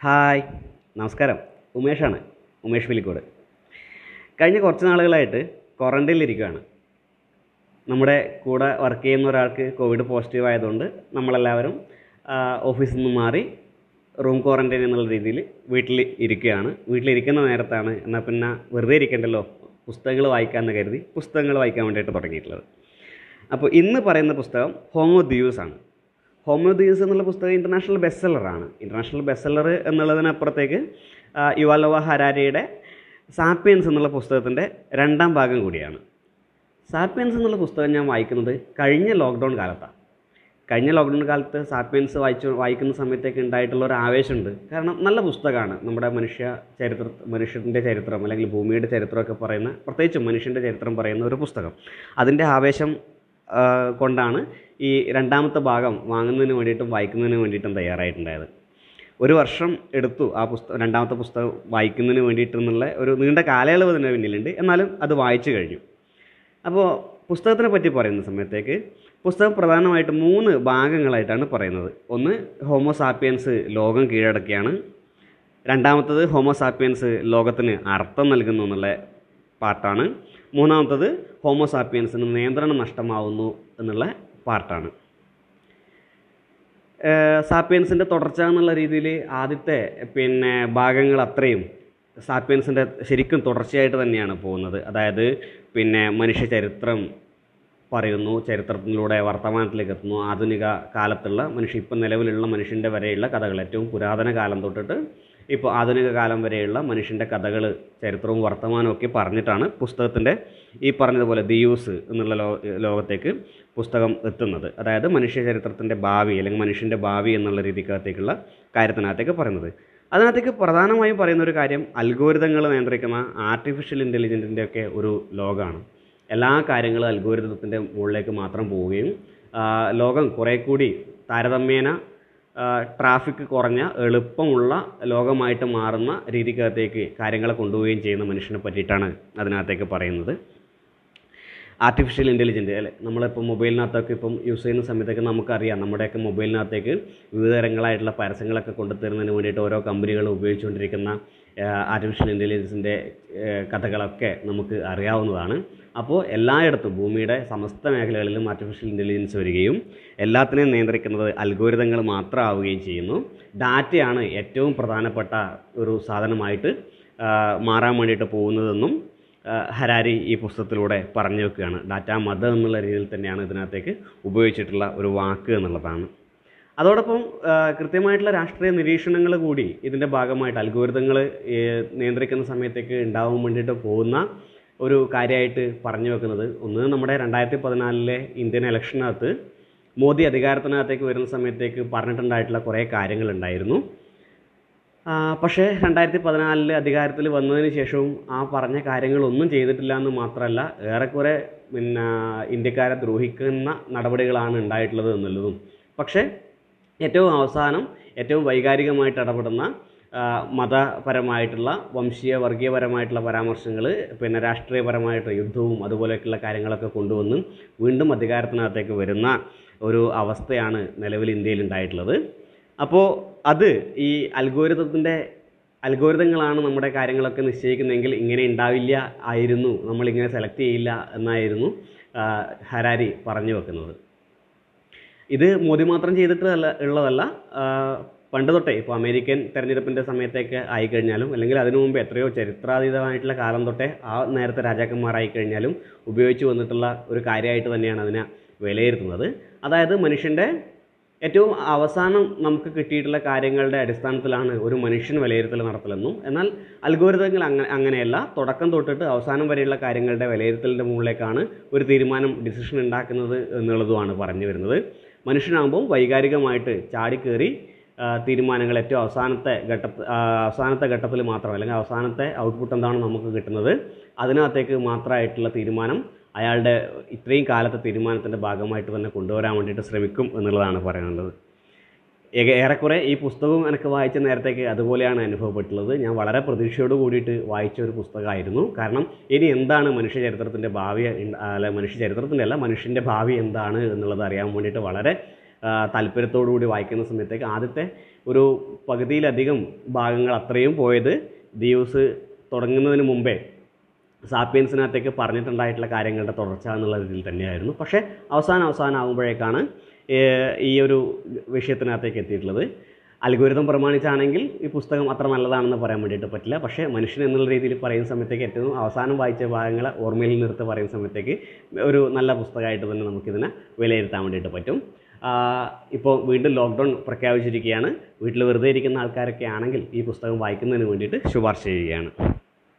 Hi. നമസ്കാരം. ഉമേഷാണ്. ഉമേഷ് വിലിക്കോട് കഴിഞ്ഞ കുറച്ച് നാളുകളായിട്ട് ക്വാറന്റൈനിലിരിക്കുകയാണ് നമ്മുടെ കൂടെ വർക്ക് ചെയ്യുന്ന ഒരാൾക്ക് കോവിഡ് പോസിറ്റീവ് ആയതുകൊണ്ട് നമ്മളെല്ലാവരും ഓഫീസിൽ നിന്ന് മാറി റൂം ക്വാറന്റൈൻ എന്നുള്ള രീതിയിൽ വീട്ടിൽ ഇരിക്കുകയാണ്. വീട്ടിലിരിക്കുന്ന നേരത്താണ് എന്നാൽ പിന്നെ വെറുതെ ഇരിക്കണ്ടല്ലോ. പുസ്തകങ്ങൾ വായിക്കാമെന്ന് കരുതി പുസ്തകങ്ങൾ വായിക്കാൻ വേണ്ടിയിട്ട് തുടങ്ങിയിട്ടുള്ളത്. അപ്പോൾ ഇന്ന് പറയുന്ന പുസ്തകം ഹോമോ ദ്യൂസ് ആണ്. ഹോമോ ദ്യൂസ് എന്നുള്ള പുസ്തകം international best seller international best seller എന്നുള്ളതിനപ്പുറത്തേക്ക് യുവാലോവ ഹരാരിയുടെ സാപ്പിയൻസ് എന്നുള്ള പുസ്തകത്തിന്റെ രണ്ടാം ഭാഗം കൂടിയാണ്. സാപ്പിയൻസ് എന്നുള്ള പുസ്തകം ഞാൻ വായിക്കുന്നത് കഴിഞ്ഞ ലോക്ക്ഡൗൺ കാലത്താണ് കഴിഞ്ഞ ലോക്ക്ഡൗൺ കാലത്ത് സാപ്പിയൻസ് വായിച്ചു വായിക്കുന്ന സമയത്തേക്ക് ഉണ്ടായിട്ടുള്ള ഒരു ആവേശമുണ്ട്. കാരണം നല്ല പുസ്തകമാണ്. നമ്മുടെ മനുഷ്യ ചരിത്ര മനുഷ്യന്റെ ചരിത്രം അല്ലെങ്കിൽ ഭൂമിയുടെ ചരിത്രമൊക്കെ പറയുന്ന പ്രത്യേകിച്ചും മനുഷ്യന്റെ ചരിത്രം പറയുന്ന ഒരു പുസ്തകം. അതിന്റെ ആവേശം കൊണ്ടാണ് ഈ രണ്ടാമത്തെ ഭാഗം വാങ്ങുന്നതിന് വേണ്ടിയിട്ടും വായിക്കുന്നതിന് വേണ്ടിയിട്ടും തയ്യാറായിട്ടുണ്ടായത്. ഒരു വർഷം എടുത്തു ആ പുസ്തകം രണ്ടാമത്തെ പുസ്തകം വായിക്കുന്നതിന് വേണ്ടിയിട്ടെന്നുള്ള ഒരു നീണ്ട കാലയളവ് തന്നെ പിന്നിലുണ്ട്. എന്നാലും അത് വായിച്ചു കഴിഞ്ഞു. അപ്പോൾ പുസ്തകത്തിനെ പറ്റി പറയുന്ന സമയത്തേക്ക് പുസ്തകം പ്രധാനമായിട്ട് മൂന്ന് ഭാഗങ്ങളായിട്ടാണ് പറയുന്നത്. ഒന്ന് ഹോമോസാപ്പിയൻസ് ലോകം കീഴടക്കിയാണ്. രണ്ടാമത്തത് ഹോമോസാപ്പിയൻസ് ലോകത്തിന് അർത്ഥം നൽകുന്നു എന്നുള്ള പാർട്ടാണ് മൂന്നാമത്തത് ഹോമോസാപ്പിയൻസിന് നിയന്ത്രണം നഷ്ടമാവുന്നു എന്നുള്ള പാർട്ടാണ്. സാപ്പിയൻസിന്റെ തുടർച്ച എന്നുള്ള രീതിയിൽ ആദ്യത്തെ പിന്നെ ഭാഗങ്ങൾ അത്രയും സാപ്പിയൻസിന്റെ ശരിക്കും തുടർച്ചയായിട്ട് തന്നെയാണ് പോകുന്നത്. അതായത് പിന്നെ മനുഷ്യ ചരിത്രം പറയുന്നു ചരിത്രത്തിലൂടെ വർത്തമാനത്തിലേക്ക് എത്തുന്നു. ആധുനിക കാലത്തുള്ള മനുഷ്യ ഇപ്പം നിലവിലുള്ള മനുഷ്യന്റെ വരെയുള്ള കഥകൾ ഏറ്റവും പുരാതന കാലം തൊട്ടിട്ട് ഇപ്പോൾ ആധുനിക കാലം വരെയുള്ള മനുഷ്യന്റെ കഥകൾ ചരിത്രവും വർത്തമാനവും ഒക്കെ പറഞ്ഞിട്ടാണ് പുസ്തകത്തിന്റെ ഈ പറഞ്ഞതുപോലെ ദിയൂസ് എന്നുള്ള ലോ ലോകത്തേക്ക് പുസ്തകം എത്തുന്നത്. അതായത് മനുഷ്യ ചരിത്രത്തിന്റെ ഭാവി അല്ലെങ്കിൽ മനുഷ്യന്റെ ഭാവി എന്നുള്ള രീതിക്കകത്തേക്കുള്ള കാര്യത്തിനകത്തേക്ക് പറയുന്നത്. അതിനകത്തേക്ക് പ്രധാനമായും പറയുന്ന ഒരു കാര്യം അൽഗോരിതങ്ങൾ നിയന്ത്രിക്കുന്ന ആർട്ടിഫിഷ്യൽ ഇന്റലിജന്റിന്റെ ഒക്കെ ഒരു ലോകമാണ് എല്ലാ കാര്യങ്ങളും അൽഗോരിതത്തിന്റെ മുകളിലേക്ക് മാത്രം പോവുകയും ലോകം കുറേ കൂടി താരതമ്യേന ട്രാഫിക് കുറഞ്ഞ എളുപ്പമുള്ള ലോകമായിട്ട് മാറുന്ന രീതിക്കകത്തേക്ക് കാര്യങ്ങളെ കൊണ്ടുപോവുകയും ചെയ്യുന്ന മനുഷ്യനെ പറ്റിയിട്ടാണ് അതിനകത്തേക്ക് പറയുന്നത്. ആർട്ടിഫിഷ്യൽ ഇന്റലിജന്റ് അല്ലേ? നമ്മളിപ്പോൾ മൊബൈലിനകത്തൊക്കെ ഇപ്പം യൂസ് ചെയ്യുന്ന സമയത്തൊക്കെ നമുക്കറിയാം. നമ്മുടെയൊക്കെ മൊബൈലിനകത്തേക്ക് വിവിധ തരങ്ങളായിട്ടുള്ള പരസ്യങ്ങളൊക്കെ കൊണ്ടുതരുന്നതിന് വേണ്ടിയിട്ട് ഓരോ കമ്പനികൾ ഉപയോഗിച്ചുകൊണ്ടിരിക്കുന്ന ആർട്ടിഫിഷ്യൽ ഇന്റലിജൻസിന്റെ കഥകളൊക്കെ നമുക്ക് അറിയാവുന്നതാണ്. അപ്പോൾ എല്ലായിടത്തും ഭൂമിയുടെ സമസ്ത മേഖലകളിലും ആർട്ടിഫിഷ്യൽ ഇന്റലിജൻസ് വരികയും എല്ലാത്തിനെയും നിയന്ത്രിക്കുന്നത് അൽഗോരിതങ്ങൾ മാത്രമാവുകയും ചെയ്യുന്നു. ഡാറ്റയാണ് ഏറ്റവും പ്രധാനപ്പെട്ട ഒരു സാധനമായിട്ട് മാറാൻ വേണ്ടിയിട്ട് പോകുന്നതെന്നും ഹരാരി ഈ പുസ്തകത്തിലൂടെ പറഞ്ഞു വെക്കുകയാണ്. ഡാറ്റ മത എന്നുള്ള രീതിയിൽ തന്നെയാണ് ഇതിനകത്തേക്ക് ഉപയോഗിച്ചിട്ടുള്ള ഒരു വാക്ക് എന്നുള്ളതാണ്. അതോടൊപ്പം കൃത്യമായിട്ടുള്ള രാഷ്ട്രീയ നിരീക്ഷണങ്ങൾ കൂടി ഇതിന്റെ ഭാഗമായിട്ട് അൽഗോരിതങ്ങൾ നിയന്ത്രിക്കുന്ന സമയത്തേക്ക് ഉണ്ടാവാൻ വേണ്ടിയിട്ട് പോകുന്ന ഒരു കാര്യമായിട്ട് പറഞ്ഞു വെക്കുന്നത്. ഒന്ന് നമ്മുടെ രണ്ടായിരത്തി പതിനാലിലെ ഇന്ത്യൻ ഇലക്ഷനകത്ത് മോദി അധികാരത്തിനകത്തേക്ക് വരുന്ന സമയത്തേക്ക് പറഞ്ഞിട്ടുണ്ടായിട്ടുള്ള കുറേ കാര്യങ്ങളുണ്ടായിരുന്നു പക്ഷേ രണ്ടായിരത്തി പതിനാലിൽ അധികാരത്തിൽ വന്നതിന് ശേഷവും ആ പറഞ്ഞ കാര്യങ്ങളൊന്നും ചെയ്തിട്ടില്ല എന്ന് മാത്രമല്ല ഏറെക്കുറെ പിന്നെ ഇന്ത്യക്കാരെ ദ്രോഹിക്കുന്ന നടപടികളാണ് ഉണ്ടായിട്ടുള്ളത് എന്നുള്ളതും. പക്ഷേ ഏറ്റവും അവസാനം ഏറ്റവും വൈകാരികമായിട്ട് ഇടപെടുന്ന മതപരമായിട്ടുള്ള വംശീയ വർഗീയപരമായിട്ടുള്ള പരാമർശങ്ങൾ പിന്നെ രാഷ്ട്രീയപരമായിട്ടുള്ള യുദ്ധവും അതുപോലെയൊക്കെയുള്ള കാര്യങ്ങളൊക്കെ കൊണ്ടുവന്ന് വീണ്ടും അധികാരത്തിനകത്തേക്ക് വരുന്ന ഒരു അവസ്ഥയാണ് നിലവിൽ ഇന്ത്യയിൽ ഉണ്ടായിട്ടുള്ളത്. അപ്പോൾ അത് ഈ അൽഗോരിതത്തിന്റെ അൽഗോരിതങ്ങളാണ് നമ്മുടെ കാര്യങ്ങളൊക്കെ നിശ്ചയിക്കുന്നതെങ്കിൽ ഇങ്ങനെ ഉണ്ടാവില്ല ആയിരുന്നു നമ്മളിങ്ങനെ സെലക്ട് ചെയ്യില്ല എന്നായിരുന്നു ഹരാരി പറഞ്ഞു വെക്കുന്നത്. ഇത് മോദി മാത്രം ചെയ്തിട്ടല്ല ഉള്ളതല്ല പണ്ട് തൊട്ടേ ഇപ്പോൾ അമേരിക്കൻ തെരഞ്ഞെടുപ്പിന്റെ സമയത്തേക്ക് ആയിക്കഴിഞ്ഞാലും അല്ലെങ്കിൽ അതിനു മുമ്പ് എത്രയോ ചരിത്രാതീതമായിട്ടുള്ള കാലം തൊട്ടേ ആ നേരത്തെ രാജാക്കന്മാരായി കഴിഞ്ഞാലും ഉപയോഗിച്ച് വന്നിട്ടുള്ള ഒരു കാര്യമായിട്ട് തന്നെയാണ് അതിനെ വിലയിരുത്തുന്നത്. അതായത് മനുഷ്യന്റെ ഏറ്റവും അവസാനം നമുക്ക് കിട്ടിയിട്ടുള്ള കാര്യങ്ങളുടെ അടിസ്ഥാനത്തിലാണ് ഒരു മനുഷ്യൻ വിലയിരുത്തൽ നടത്തലെന്നും എന്നാൽ അൽഗോരിതങ്ങൾ അങ്ങനെ അങ്ങനെയല്ല. തുടക്കം തൊട്ടിട്ട് അവസാനം വരെയുള്ള കാര്യങ്ങളുടെ വിലയിരുത്തലിന്റെ മുകളിലേക്കാണ് ഒരു തീരുമാനം ഡിസിഷൻ ഉണ്ടാക്കുന്നത് എന്നുള്ളതുമാണ് പറഞ്ഞു വരുന്നത്. മനുഷ്യനാകുമ്പോൾ വൈകാരികമായിട്ട് ചാടിക്കേറി തീരുമാനങ്ങൾ ഏറ്റവും അവസാനത്തെ ഘട്ട അവസാനത്തെ ഘട്ടത്തിൽ മാത്രം അല്ലെങ്കിൽ അവസാനത്തെ ഔട്ട്പുട്ട് എന്താണ് നമുക്ക് കിട്ടുന്നത്? അതിനകത്തേക്ക് മാത്രമായിട്ടുള്ള തീരുമാനം അയാളുടെ ഇത്രയും കാലത്തെ തീരുമാനത്തിന്റെ ഭാഗമായിട്ട് തന്നെ കൊണ്ടുവരാൻ വേണ്ടിയിട്ട് ശ്രമിക്കും എന്നുള്ളതാണ് പറയാനുള്ളത്. ഏറെക്കുറെ ഈ പുസ്തകം എനിക്ക് വായിച്ച നേരത്തേക്ക് അതുപോലെയാണ് അനുഭവപ്പെട്ടുള്ളത് ഞാൻ വളരെ പ്രതീക്ഷയോട് കൂടിയിട്ട് വായിച്ച ഒരു പുസ്തകമായിരുന്നു. കാരണം ഇനി എന്താണ് മനുഷ്യ ചരിത്രത്തിന്റെ ഭാവി അല്ല മനുഷ്യ ചരിത്രത്തിന്റെ അല്ല മനുഷ്യന്റെ ഭാവി എന്താണ് എന്നുള്ളത് അറിയാൻ വേണ്ടിയിട്ട് വളരെ താല്പര്യത്തോടു കൂടി വായിക്കുന്ന സമയത്തേക്ക് ആദ്യത്തെ ഒരു പകുതിയിലധികം ഭാഗങ്ങൾ അത്രയും പോയത് ദിവസ് തുടങ്ങുന്നതിന് മുമ്പേ സാപ്പിയൻസിനകത്തേക്ക് പറഞ്ഞിട്ടുണ്ടായിട്ടുള്ള കാര്യങ്ങളുടെ തുടർച്ച എന്നുള്ള രീതിയിൽ തന്നെയായിരുന്നു. പക്ഷേ അവസാനം അവസാനം ആകുമ്പോഴേക്കാണ് ഈ ഒരു വിഷയത്തിനകത്തേക്ക് എത്തിയിട്ടുള്ളത്. അൽഗോരിതം പ്രമാണിച്ചാണെങ്കിൽ ഈ പുസ്തകം അത്ര നല്ലതാണെന്ന് പറയാൻ വേണ്ടിയിട്ട് പറ്റില്ല. പക്ഷേ മനുഷ്യൻ എന്നുള്ള രീതിയിൽ പറയുന്ന സമയത്തേക്ക് ഏറ്റവും അവസാനം വായിച്ച ഭാഗങ്ങളെ ഓർമ്മയിൽ നിർത്തി പറയുന്ന സമയത്തേക്ക് ഒരു നല്ല പുസ്തകമായിട്ട് തന്നെ നമുക്കിതിനെ വിലയിരുത്താൻ വേണ്ടിയിട്ട് പറ്റും. ഇപ്പോൾ വീണ്ടും ലോക്ക്ഡൗൺ പ്രഖ്യാപിച്ചിരിക്കുകയാണ്. വീട്ടിൽ വെറുതെ ഇരിക്കുന്ന ആൾക്കാരൊക്കെ ആണെങ്കിൽ ഈ പുസ്തകം വായിക്കുന്നതിന് വേണ്ടിയിട്ട് ശുപാർശ ചെയ്യുകയാണ്.